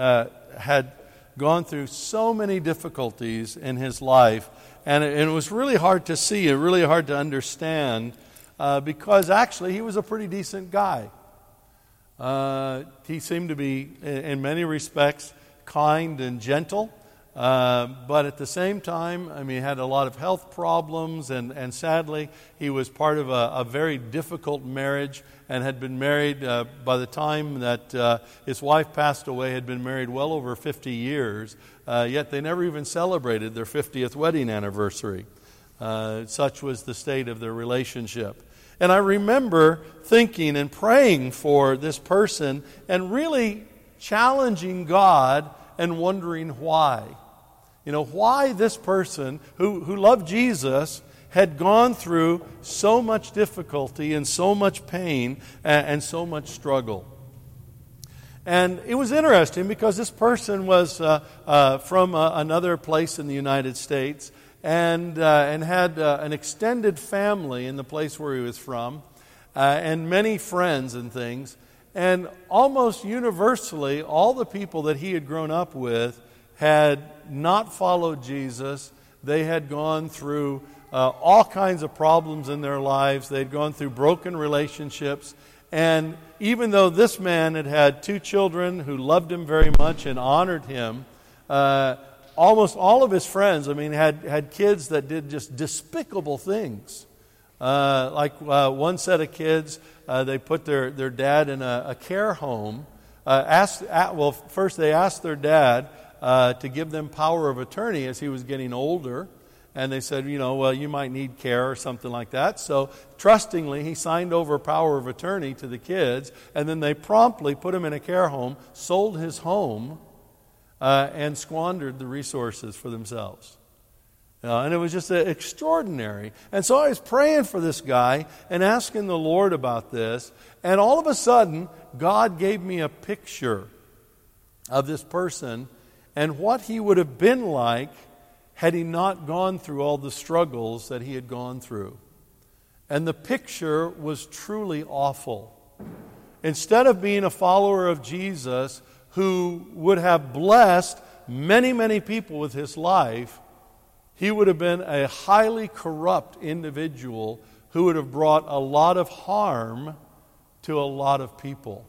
uh, had gone through so many difficulties in his life, and it, it was really hard to see and really hard to understand uh, because actually he was a pretty decent guy. Uh, he seemed to be, in many respects, kind and gentle. Uh, but at the same time, I mean, he had a lot of health problems, and, and sadly, he was part of a, a very difficult marriage and had been married uh, by the time that uh, his wife passed away, had been married well over 50 years, uh, yet they never even celebrated their 50th wedding anniversary. Uh, such was the state of their relationship. And I remember thinking and praying for this person and really challenging God and wondering why. You know, why this person who, who loved Jesus had gone through so much difficulty and so much pain and, and so much struggle. And it was interesting because this person was uh, uh, from uh, another place in the United States and, uh, and had uh, an extended family in the place where he was from uh, and many friends and things. And almost universally, all the people that he had grown up with had not followed Jesus. They had gone through uh, all kinds of problems in their lives. They'd gone through broken relationships. And even though this man had had two children who loved him very much and honored him, uh, almost all of his friends, I mean, had, had kids that did just despicable things. Uh, like uh, one set of kids, uh, they put their, their dad in a, a care home. Uh, asked, well, first they asked their dad uh, to give them power of attorney as he was getting older. And they said, you know, well, you might need care or something like that. So, trustingly, he signed over power of attorney to the kids. And then they promptly put him in a care home, sold his home, uh, and squandered the resources for themselves. Uh, and it was just uh, extraordinary. And so I was praying for this guy and asking the Lord about this. And all of a sudden, God gave me a picture of this person and what he would have been like had he not gone through all the struggles that he had gone through. And the picture was truly awful. Instead of being a follower of Jesus who would have blessed many, many people with his life, he would have been a highly corrupt individual who would have brought a lot of harm to a lot of people.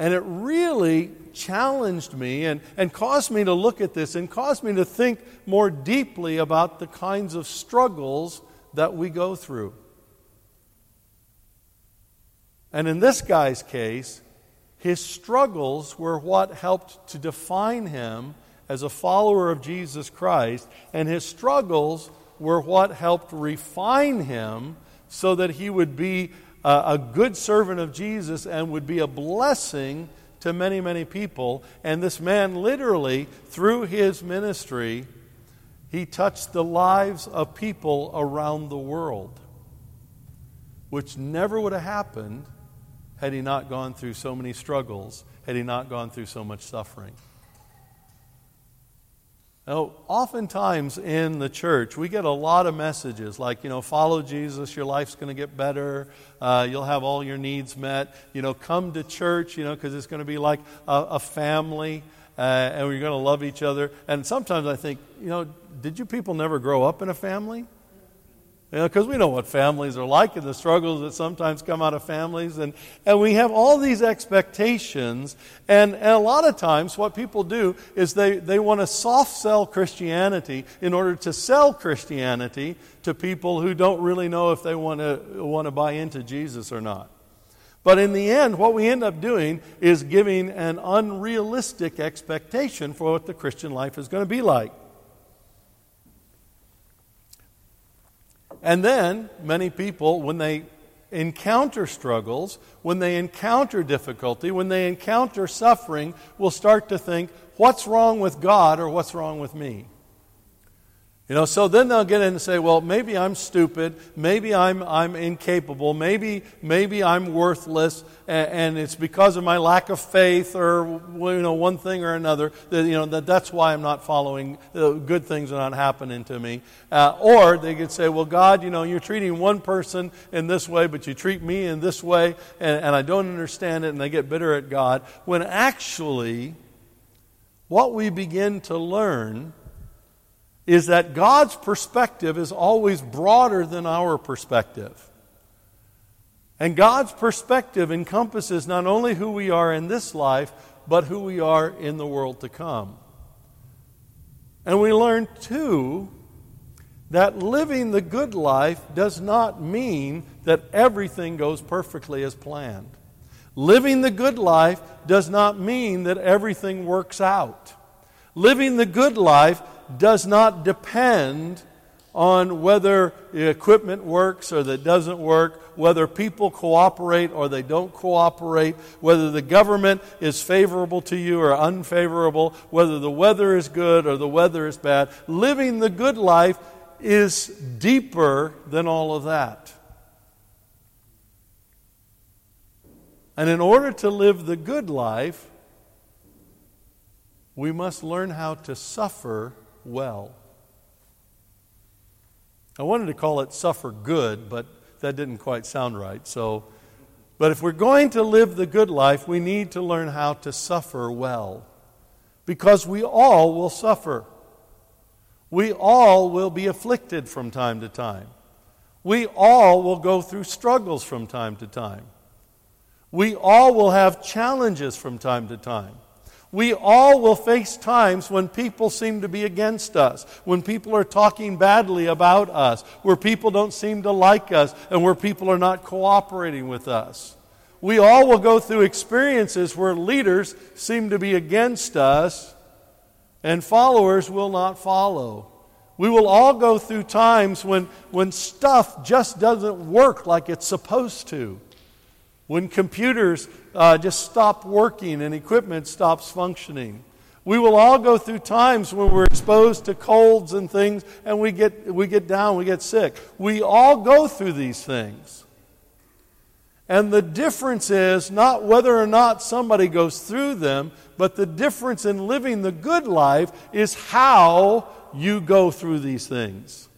And it really challenged me and, and caused me to look at this and caused me to think more deeply about the kinds of struggles that we go through. And in this guy's case, his struggles were what helped to define him as a follower of Jesus Christ, and his struggles were what helped refine him so that he would be a, a good servant of Jesus and would be a blessing to many, many people. And this man, literally, through his ministry, he touched the lives of people around the world, which never would have happened had he not gone through so many struggles, had he not gone through so much suffering. Now, oftentimes in the church, we get a lot of messages like, you know, follow Jesus, your life's going to get better, uh, you'll have all your needs met. You know, come to church, you know, because it's going to be like a, a family uh, and we're going to love each other. And sometimes I think, you know, did you people never grow up in a family? Because you know, we know what families are like and the struggles that sometimes come out of families. And, and we have all these expectations. And, and a lot of times, what people do is they, they want to soft sell Christianity in order to sell Christianity to people who don't really know if they want to, want to buy into Jesus or not. But in the end, what we end up doing is giving an unrealistic expectation for what the Christian life is going to be like. And then, many people, when they encounter struggles, when they encounter difficulty, when they encounter suffering, will start to think, what's wrong with God or what's wrong with me? You know, so then they'll get in and say, well, maybe I'm stupid, maybe I'm, I'm incapable, maybe, maybe I'm worthless, and, and it's because of my lack of faith or, you know, one thing or another, that, you know, that that's why I'm not following, uh, good things are not happening to me. Uh, or they could say, well, God, you know, you're treating one person in this way, but you treat me in this way, and, and I don't understand it, and they get bitter at God, when actually, what we begin to learn is that God's perspective is always broader than our perspective. And God's perspective encompasses not only who we are in this life, but who we are in the world to come. And we learn, too, that living the good life does not mean that everything goes perfectly as planned. Living the good life does not mean that everything works out. Living the good life does not depend on whether the equipment works or that doesn't work, whether people cooperate or they don't cooperate, whether the government is favorable to you or unfavorable, whether the weather is good or the weather is bad. Living the good life is deeper than all of that. And in order to live the good life, we must learn how to suffer well. I wanted to call it suffer good, but that didn't quite sound right. So, but if we're going to live the good life, we need to learn how to suffer well. Because we all will suffer. We all will be afflicted from time to time. We all will go through struggles from time to time. We all will have challenges from time to time. We all will face times when people seem to be against us, when people are talking badly about us, where people don't seem to like us, and where people are not cooperating with us. We all will go through experiences where leaders seem to be against us and followers will not follow. We will all go through times when, when stuff just doesn't work like it's supposed to when computers uh, just stop working and equipment stops functioning. We will all go through times when we're exposed to colds and things and we get, we get down, we get sick. We all go through these things. And the difference is not whether or not somebody goes through them, but the difference in living the good life is how you go through these things.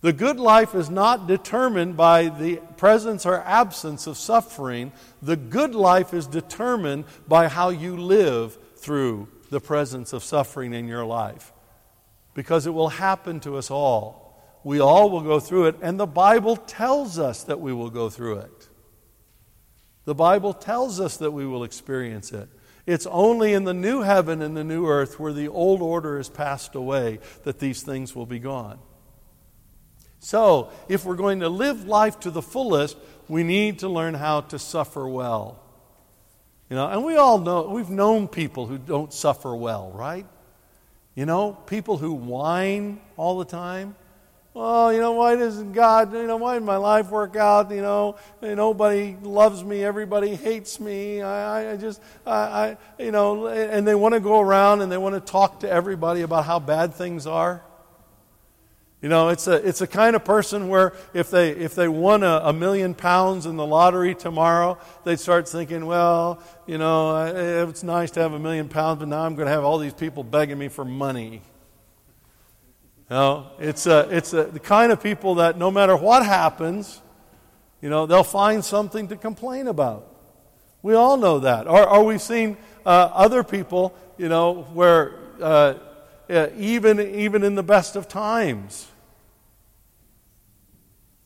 The good life is not determined by the presence or absence of suffering. The good life is determined by how you live through the presence of suffering in your life. Because it will happen to us all. We all will go through it, and the Bible tells us that we will go through it. The Bible tells us that we will experience it. It's only in the new heaven and the new earth where the old order is passed away that these things will be gone. So, if we're going to live life to the fullest, we need to learn how to suffer well. You know, and we all know, we've known people who don't suffer well, right? You know, people who whine all the time. Well, you know, why doesn't God, you know, why did my life work out? You know, nobody loves me, everybody hates me. I, I just, I, I, you know, and they want to go around and they want to talk to everybody about how bad things are. You know, it's a, it's a kind of person where if they, if they won a, a million pounds in the lottery tomorrow, they'd start thinking, well, you know, it's nice to have a million pounds, but now I'm going to have all these people begging me for money. You know, it's, a, it's a, the kind of people that no matter what happens, you know, they'll find something to complain about. We all know that. Or, or we've seen uh, other people, you know, where uh, even, even in the best of times.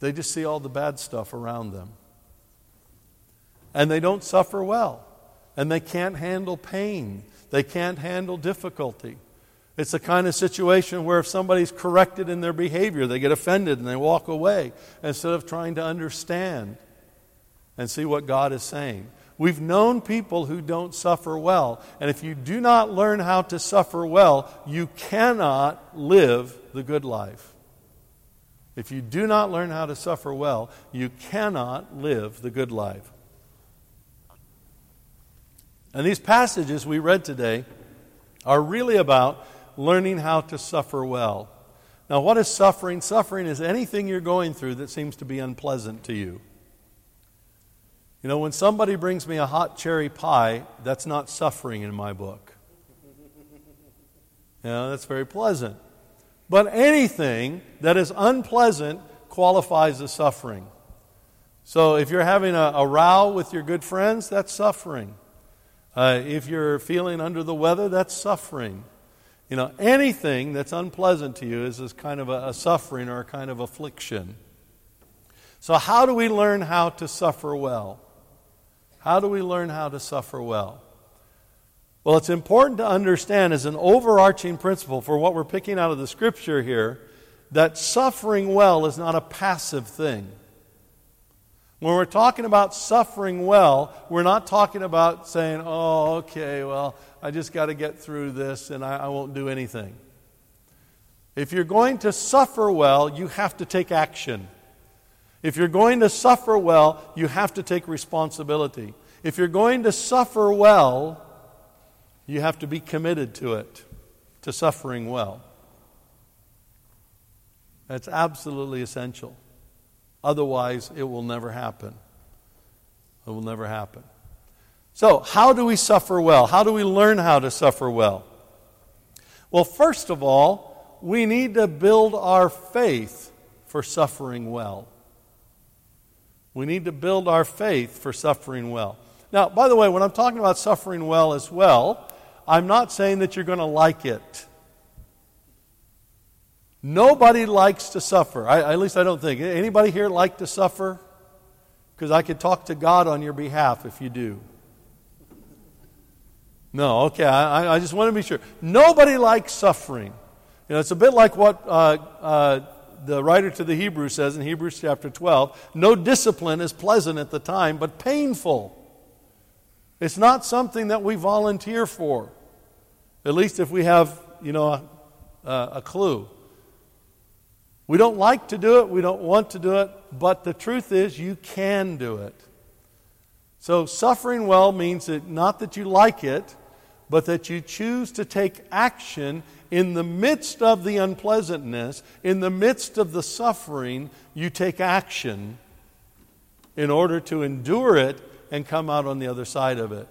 They just see all the bad stuff around them. And they don't suffer well. And they can't handle pain. They can't handle difficulty. It's the kind of situation where if somebody's corrected in their behavior, they get offended and they walk away instead of trying to understand and see what God is saying. We've known people who don't suffer well. And if you do not learn how to suffer well, you cannot live the good life. If you do not learn how to suffer well, you cannot live the good life. And these passages we read today are really about learning how to suffer well. Now, what is suffering? Suffering is anything you're going through that seems to be unpleasant to you. You know, when somebody brings me a hot cherry pie, that's not suffering in my book. You know, that's very pleasant. But anything that is unpleasant qualifies as suffering. So if you're having a, a row with your good friends, that's suffering. Uh, if you're feeling under the weather, that's suffering. You know, anything that's unpleasant to you is, this kind of a, a suffering or a kind of affliction. So, how do we learn how to suffer well? How do we learn how to suffer well? Well, it's important to understand as an overarching principle for what we're picking out of the scripture here that suffering well is not a passive thing. When we're talking about suffering well, we're not talking about saying, oh, okay, well, I just got to get through this and I, I won't do anything. If you're going to suffer well, you have to take action. If you're going to suffer well, you have to take responsibility. If you're going to suffer well, you have to be committed to it, to suffering well. That's absolutely essential. Otherwise, it will never happen. It will never happen. So, how do we suffer well? How do we learn how to suffer well? Well, first of all, we need to build our faith for suffering well. We need to build our faith for suffering well. Now, by the way, when I'm talking about suffering well as well, I'm not saying that you're going to like it. Nobody likes to suffer. I, at least I don't think. Anybody here like to suffer? Because I could talk to God on your behalf if you do. No, okay, I, I just want to be sure. Nobody likes suffering. You know, it's a bit like what uh, uh, the writer to the Hebrews says in Hebrews chapter 12 no discipline is pleasant at the time, but painful. It's not something that we volunteer for, at least if we have, you know, a, a clue. We don't like to do it, we don't want to do it, but the truth is you can do it. So, suffering well means that not that you like it, but that you choose to take action in the midst of the unpleasantness, in the midst of the suffering, you take action in order to endure it and come out on the other side of it.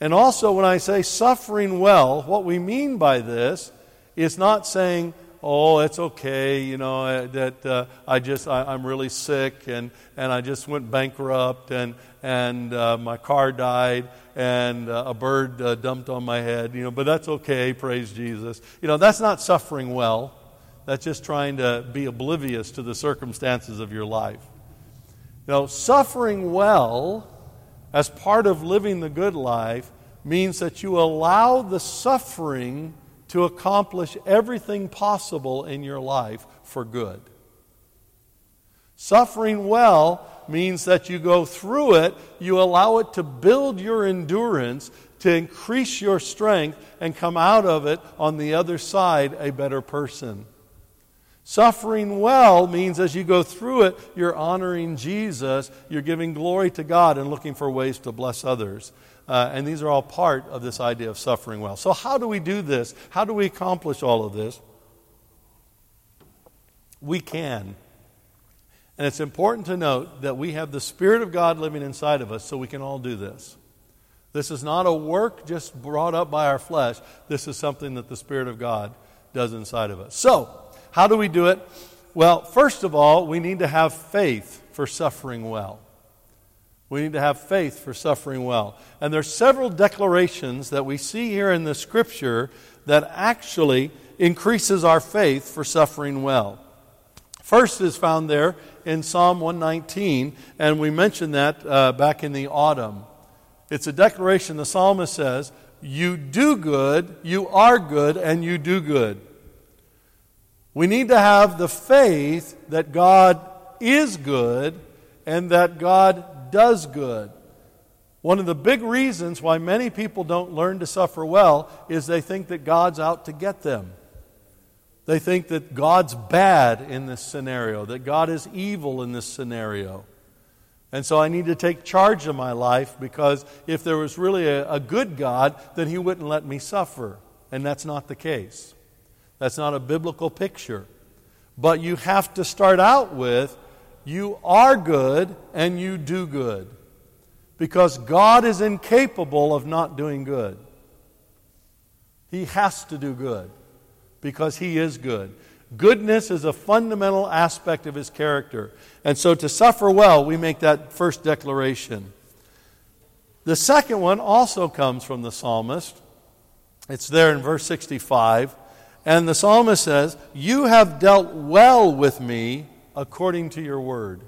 And also, when I say suffering well, what we mean by this is not saying, oh, it's okay, you know, uh, that uh, I just, I, am really sick and, and I just went bankrupt and, and uh, my car died and uh, a bird uh, dumped on my head, you know, but that's okay, praise Jesus. You know, that's not suffering well. That's just trying to be oblivious to the circumstances of your life. You know, suffering well as part of living the good life means that you allow the suffering to accomplish everything possible in your life for good. Suffering well means that you go through it, you allow it to build your endurance, to increase your strength, and come out of it on the other side a better person. Suffering well means as you go through it, you're honoring Jesus, you're giving glory to God, and looking for ways to bless others. Uh, and these are all part of this idea of suffering well. So, how do we do this? How do we accomplish all of this? We can. And it's important to note that we have the Spirit of God living inside of us so we can all do this. This is not a work just brought up by our flesh. This is something that the Spirit of God does inside of us. So, how do we do it? Well, first of all, we need to have faith for suffering well. We need to have faith for suffering well. And there's several declarations that we see here in the scripture that actually increases our faith for suffering well. First is found there in Psalm 119, and we mentioned that uh, back in the autumn. It's a declaration the psalmist says, You do good, you are good, and you do good. We need to have the faith that God is good and that God does good. One of the big reasons why many people don't learn to suffer well is they think that God's out to get them. They think that God's bad in this scenario, that God is evil in this scenario. And so I need to take charge of my life because if there was really a, a, good God, then He wouldn't let me suffer. And that's not the case. That's not a biblical picture. But you have to start out with you are good and you do good. Because God is incapable of not doing good. He has to do good because He is good. Goodness is a fundamental aspect of His character. And so to suffer well, we make that first declaration. The second one also comes from the psalmist. It's there in verse 65. And the psalmist says, You have dealt well with me according to your word.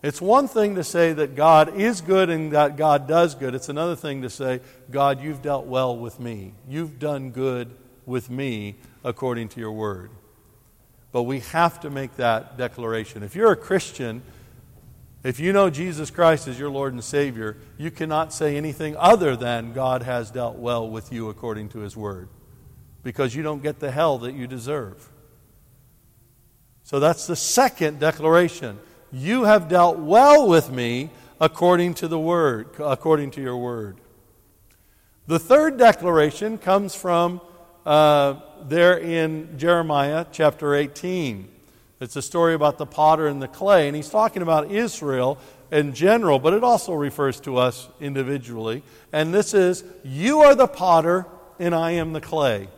It's one thing to say that God is good and that God does good. It's another thing to say, God, you've dealt well with me. You've done good with me according to your word. But we have to make that declaration. If you're a Christian, if you know Jesus Christ as your Lord and Savior, you cannot say anything other than God has dealt well with you according to his word. Because you don't get the hell that you deserve. So that's the second declaration. You have dealt well with me according to the word, according to your word. The third declaration comes from uh, there in Jeremiah chapter 18. It's a story about the potter and the clay, and he's talking about Israel in general, but it also refers to us individually. And this is, You are the potter, and I am the clay.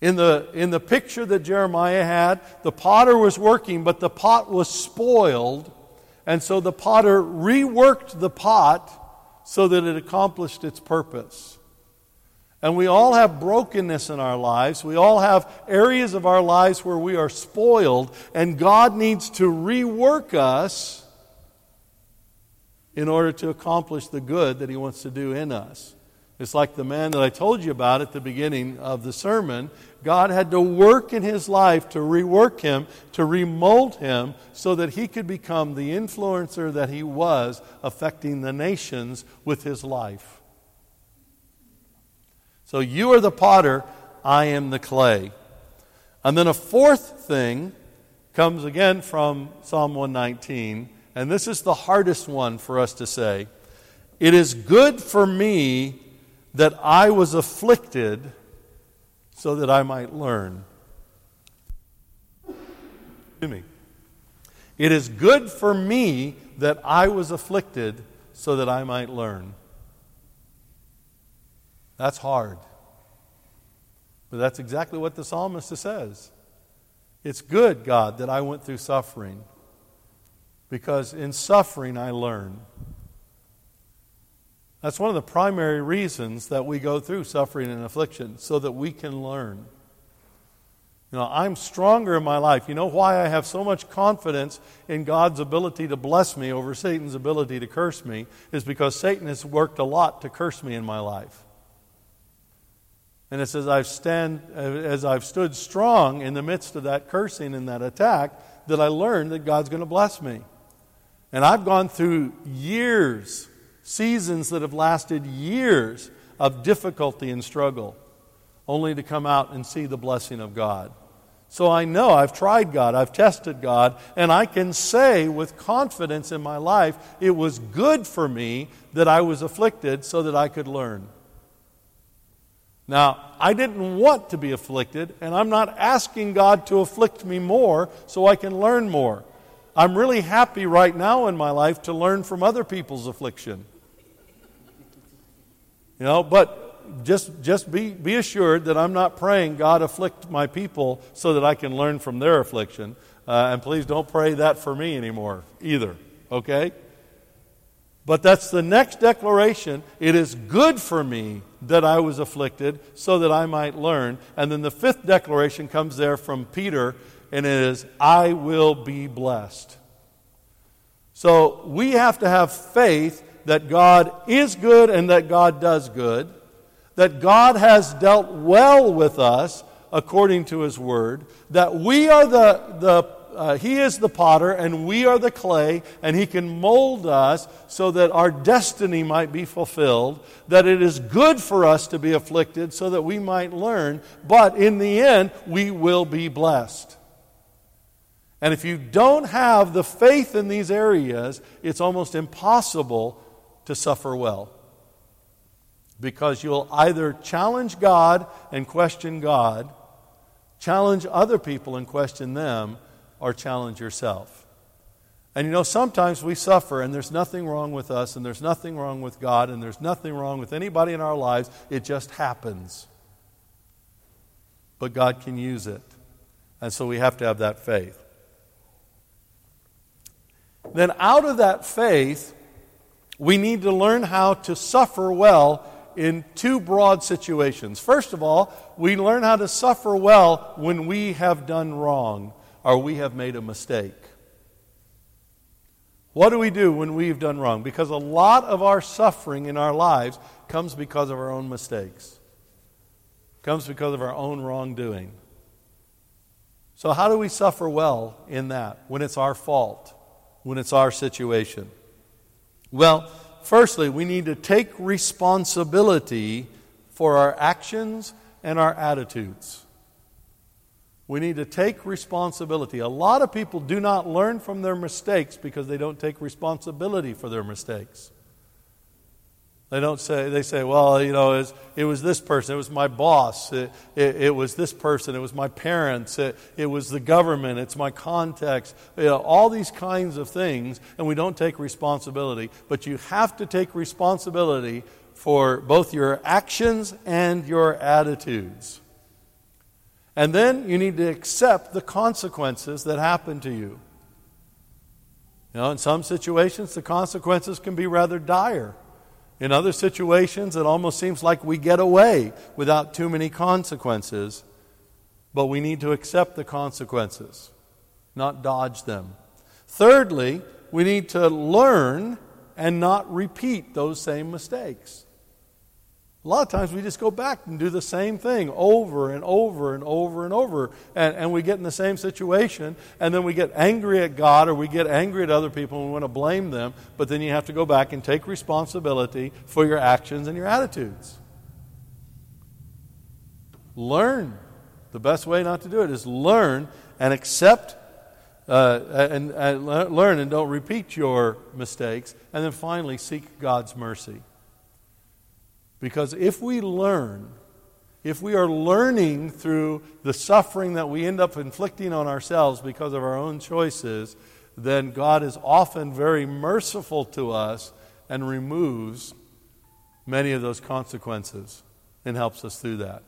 In the, in the picture that Jeremiah had, the potter was working, but the pot was spoiled. And so the potter reworked the pot so that it accomplished its purpose. And we all have brokenness in our lives. We all have areas of our lives where we are spoiled, and God needs to rework us in order to accomplish the good that He wants to do in us. It's like the man that I told you about at the beginning of the sermon. God had to work in his life to rework him, to remold him, so that he could become the influencer that he was, affecting the nations with his life. So you are the potter, I am the clay. And then a fourth thing comes again from Psalm 119, and this is the hardest one for us to say. It is good for me that I was afflicted so that I might learn. me. It is good for me that I was afflicted so that I might learn. That's hard. But that's exactly what the psalmist says. It's good, God, that I went through suffering because in suffering I learn. That's one of the primary reasons that we go through suffering and affliction, so that we can learn. You know, I'm stronger in my life. You know why I have so much confidence in God's ability to bless me over Satan's ability to curse me? Is because Satan has worked a lot to curse me in my life. And it says, I've stand, as I've stood strong in the midst of that cursing and that attack, that I learned that God's going to bless me. And I've gone through years seasons that have lasted years of difficulty and struggle, only to come out and see the blessing of God. So I know I've tried God, I've tested God, and I can say with confidence in my life, it was good for me that I was afflicted so that I could learn. Now, I didn't want to be afflicted, and I'm not asking God to afflict me more so I can learn more. I'm really happy right now in my life to learn from other people's affliction. You know, but just, just be, be assured that I'm not praying, God afflict my people so that I can learn from their affliction. Uh, and please don't pray that for me anymore either, okay? But that's the next declaration. It is good for me that I was afflicted so that I might learn. And then the fifth declaration comes there from Peter, and it is, I will be blessed. So we have to have faith that God is good and that God does good, that God has dealt well with us according to His Word, that we are the, the uh, He is the potter and we are the clay, and He can mold us so that our destiny might be fulfilled, that it is good for us to be afflicted so that we might learn, but in the end, we will be blessed. And if you don't have the faith in these areas, it's almost impossible to suffer well. Because you'll either challenge God and question God, challenge other people and question them, or challenge yourself. And you know, sometimes we suffer, and there's nothing wrong with us, and there's nothing wrong with God, and there's nothing wrong with anybody in our lives. It just happens. But God can use it. And so we have to have that faith. then out of that faith, we need to learn how to suffer well in two broad situations. First of all, we learn how to suffer well when we have done wrong or we have made a mistake. What do we do when we've done wrong? Because a lot of our suffering in our lives comes because of our own mistakes. Comes because of our own wrongdoing. So how do we suffer well in that when it's our fault, when it's our situation? Well, firstly, we need to take responsibility for our actions and our attitudes. We need to take responsibility. A lot of people do not learn from their mistakes because they don't take responsibility for their mistakes. They don't say, they say, well, you know, it was, it was this person, it was my boss, it, it, it, was this person, it was my parents, it, it was the government, it's my context, you know, all these kinds of things, and we don't take responsibility. But you have to take responsibility for both your actions and your attitudes. And then you need to accept the consequences that happen to you. You know, in some situations, the consequences can be rather dire. In other situations, it almost seems like we get away without too many consequences. But we need to accept the consequences, not dodge them. Thirdly, we need to learn and not repeat those same mistakes. A lot of times we just go back and do the same thing over and over and over and over. And, and we get in the same situation, and then we get angry at God or we get angry at other people and we want to blame them. But then you have to go back and take responsibility for your actions and your attitudes. Learn. The best way not to do it is learn and accept uh, and, and learn and don't repeat your mistakes. And then finally, seek God's mercy. Because if we learn, if we are learning through the suffering that we end up inflicting on ourselves because of our own choices, then God is often very merciful to us and removes many of those consequences and helps us through that.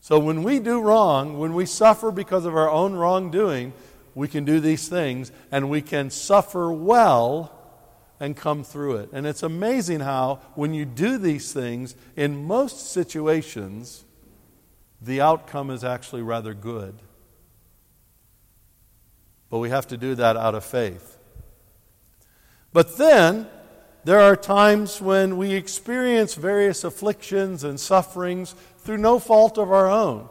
So when we do wrong, when we suffer because of our own wrongdoing, we can do these things and we can suffer well and come through it. And it's amazing how, when you do these things, in most situations, the outcome is actually rather good. But we have to do that out of faith. But then, there are times when we experience various afflictions and sufferings through no fault of our own.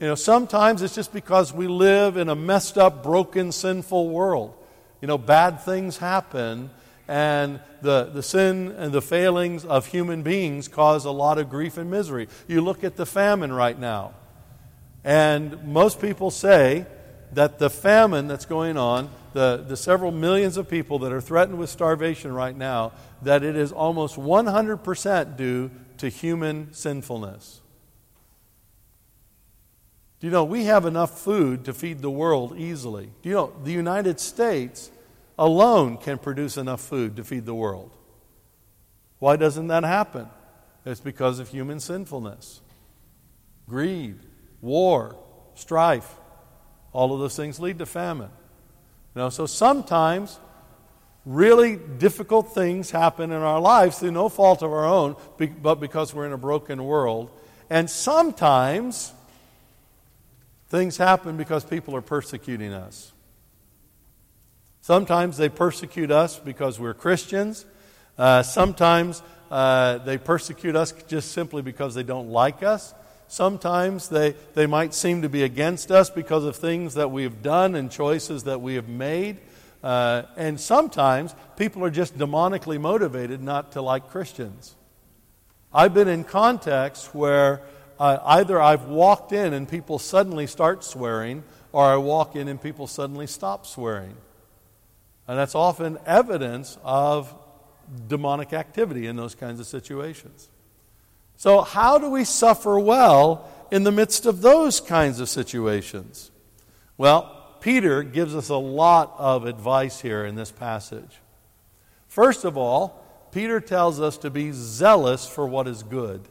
You know, sometimes it's just because we live in a messed up, broken, sinful world. You know, bad things happen, and the, the sin and the failings of human beings cause a lot of grief and misery. You look at the famine right now, and most people say that the famine that's going on, the, the several millions of people that are threatened with starvation right now, that it is almost 100% due to human sinfulness. Do you know, we have enough food to feed the world easily. Do you know, the United States alone can produce enough food to feed the world. Why doesn't that happen? It's because of human sinfulness. Greed, war, strife, all of those things lead to famine. You know, so sometimes really difficult things happen in our lives through no fault of our own, but because we're in a broken world. And sometimes things happen because people are persecuting us. Sometimes they persecute us because we're Christians. Uh, sometimes uh, they persecute us just simply because they don't like us. Sometimes they, they might seem to be against us because of things that we have done and choices that we have made. Uh, and sometimes people are just demonically motivated not to like Christians. I've been in contexts where uh, either I've walked in and people suddenly start swearing, or I walk in and people suddenly stop swearing. And that's often evidence of demonic activity in those kinds of situations. So, how do we suffer well in the midst of those kinds of situations? Well, Peter gives us a lot of advice here in this passage. First of all, Peter tells us to be zealous for what is good.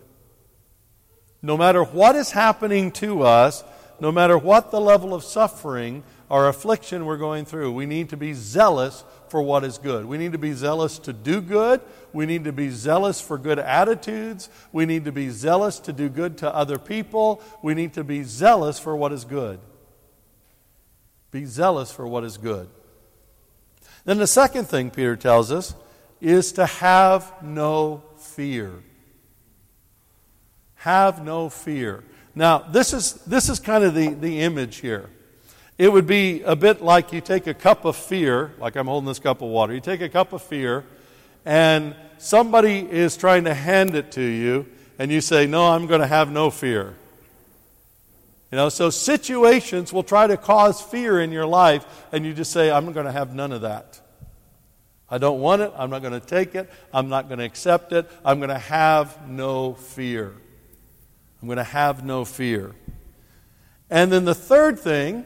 No matter what is happening to us, no matter what the level of suffering, or affliction we're going through, we need to be zealous for what is good. We need to be zealous to do good. We need to be zealous for good attitudes. We need to be zealous to do good to other people. We need to be zealous for what is good. Be zealous for what is good. Then the second thing Peter tells us is to have no fear. Have no fear. Now, this is, this is kind of the, the image here. It would be a bit like you take a cup of fear, like I'm holding this cup of water. You take a cup of fear, and somebody is trying to hand it to you, and you say, No, I'm going to have no fear. You know, so situations will try to cause fear in your life, and you just say, I'm going to have none of that. I don't want it. I'm not going to take it. I'm not going to accept it. I'm going to have no fear. I'm going to have no fear. And then the third thing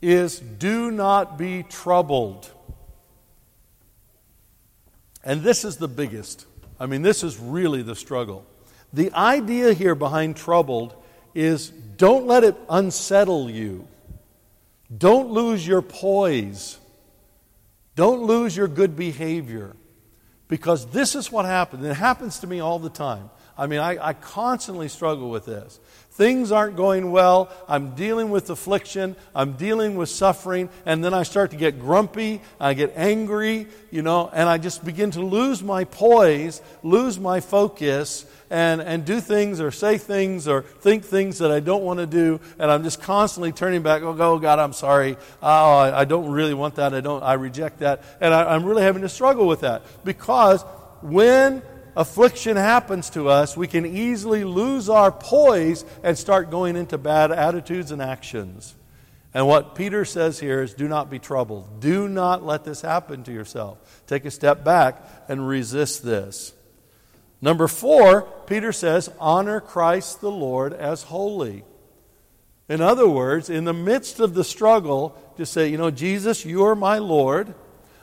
is do not be troubled. And this is the biggest. I mean, this is really the struggle. The idea here behind troubled is don't let it unsettle you. Don't lose your poise. Don't lose your good behavior. Because this is what happens. It happens to me all the time. I mean, I, I constantly struggle with this. Things aren't going well. I'm dealing with affliction. I'm dealing with suffering. And then I start to get grumpy. I get angry, you know, and I just begin to lose my poise, lose my focus, and, and do things or say things or think things that I don't want to do. And I'm just constantly turning back. Oh, oh God, I'm sorry. Oh, I, I don't really want that. I don't, I reject that. And I, I'm really having to struggle with that because when affliction happens to us, we can easily lose our poise and start going into bad attitudes and actions. And what Peter says here is do not be troubled. Do not let this happen to yourself. Take a step back and resist this. Number four, Peter says, honor Christ the Lord as holy. In other words, in the midst of the struggle, just say, you know, Jesus, you are my Lord.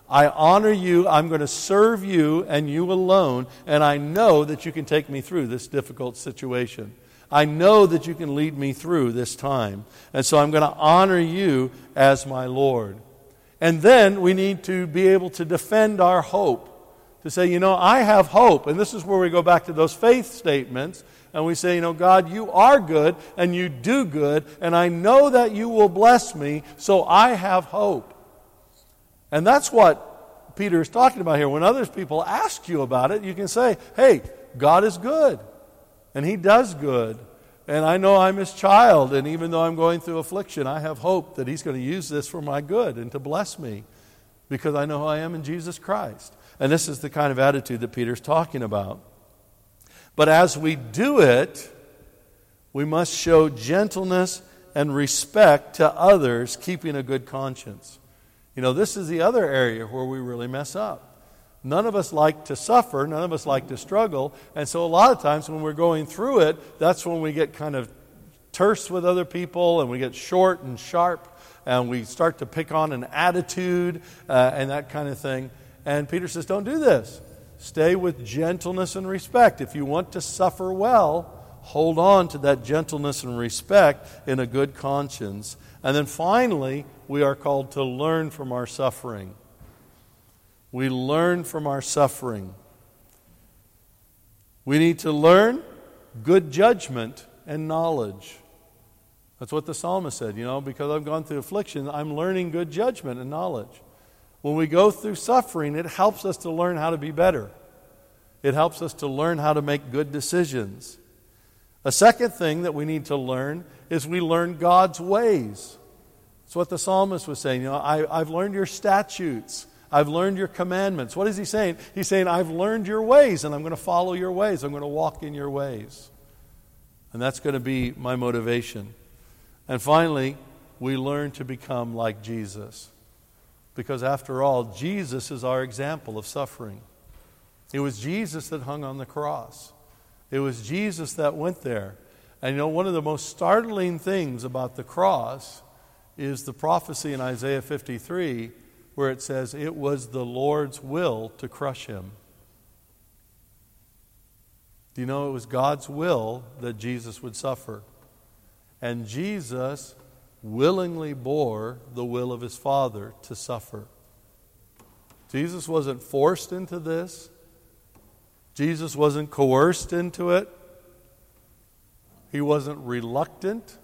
I honor you. I'm going to serve you and you alone. And I know that you can take me through this difficult situation. I know that you can lead me through this time. And so I'm going to honor you as my Lord. And then we need to be able to defend our hope. To say, you know, I have hope. And this is where we go back to those faith statements. And we say, you know, God, you are good and you do good. And I know that you will bless me. So I have hope. And that's what Peter is talking about here. When other people ask you about it, you can say, hey, God is good, and He does good. And I know I'm His child, and even though I'm going through affliction, I have hope that He's going to use this for my good and to bless me because I know who I am in Jesus Christ. And this is the kind of attitude that Peter's talking about. But as we do it, we must show gentleness and respect to others, keeping a good conscience. You know, this is the other area where we really mess up. None of us like to suffer, none of us like to struggle, and so a lot of times when we're going through it, that's when we get kind of terse with other people and we get short and sharp and we start to pick on an attitude uh, and that kind of thing. And Peter says, Don't do this. Stay with gentleness and respect. If you want to suffer well, hold on to that gentleness and respect in a good conscience. And then finally, we are called to learn from our suffering. We learn from our suffering. We need to learn good judgment and knowledge. That's what the psalmist said, you know, because I've gone through affliction, I'm learning good judgment and knowledge. When we go through suffering, it helps us to learn how to be better. It helps us to learn how to make good decisions. A second thing that we need to learn is we learn God's ways. It's what the psalmist was saying. You know, I, I've learned your statutes. I've learned your commandments. What is he saying? He's saying, I've learned your ways, and I'm going to follow your ways. I'm going to walk in your ways. And that's going to be my motivation. And finally, we learn to become like Jesus. Because after all, Jesus is our example of suffering. It was Jesus that hung on the cross, it was Jesus that went there. And you know, one of the most startling things about the cross is the prophecy in Isaiah 53 where it says, It was the Lord's will to crush him. Do you know it was God's will that Jesus would suffer? And Jesus willingly bore the will of his Father to suffer. Jesus wasn't forced into this, Jesus wasn't coerced into it, he wasn't reluctant,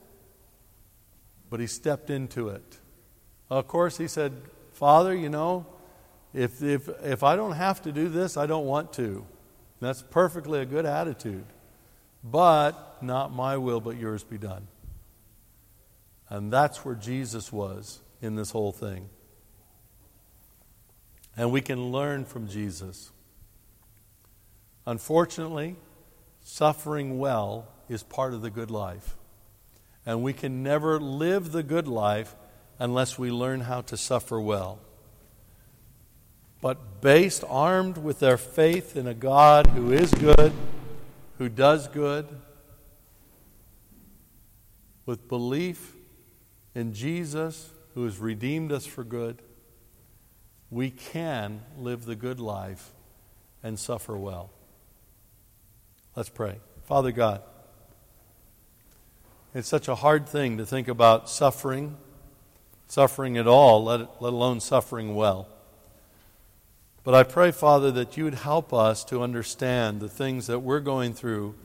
but he stepped into it. Of course, he said, Father, you know, if, if, if I don't have to do this, I don't want to. That's perfectly a good attitude. But not my will, but yours be done. And that's where Jesus was in this whole thing. And we can learn from Jesus. Unfortunately, suffering well is part of the good life. And we can never live the good life unless we learn how to suffer well but based, armed with their faith in a God who is good, who does good, with belief in Jesus who has redeemed us for good, we can live the good life and suffer well. Let's pray. Father God, it's such a hard thing to think about suffering, suffering at all, let, let alone suffering well. But I pray, Father, that you would help us to understand the things that we're going through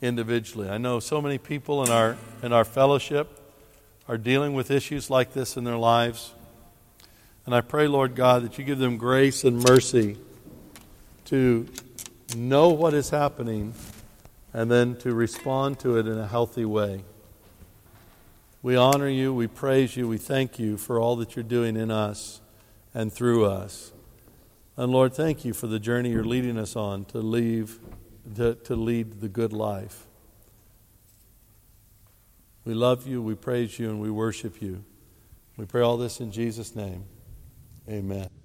individually. I know so many people in our, in our fellowship are dealing with issues like this in their lives. And I pray, Lord God, that you give them grace and mercy to know what is happening and then to respond to it in a healthy way. We honor you, we praise you, we thank you for all that you're doing in us and through us. And Lord, thank you for the journey you're leading us on to leave to, to lead the good life. We love you, we praise you, and we worship you. We pray all this in Jesus' name. Amen.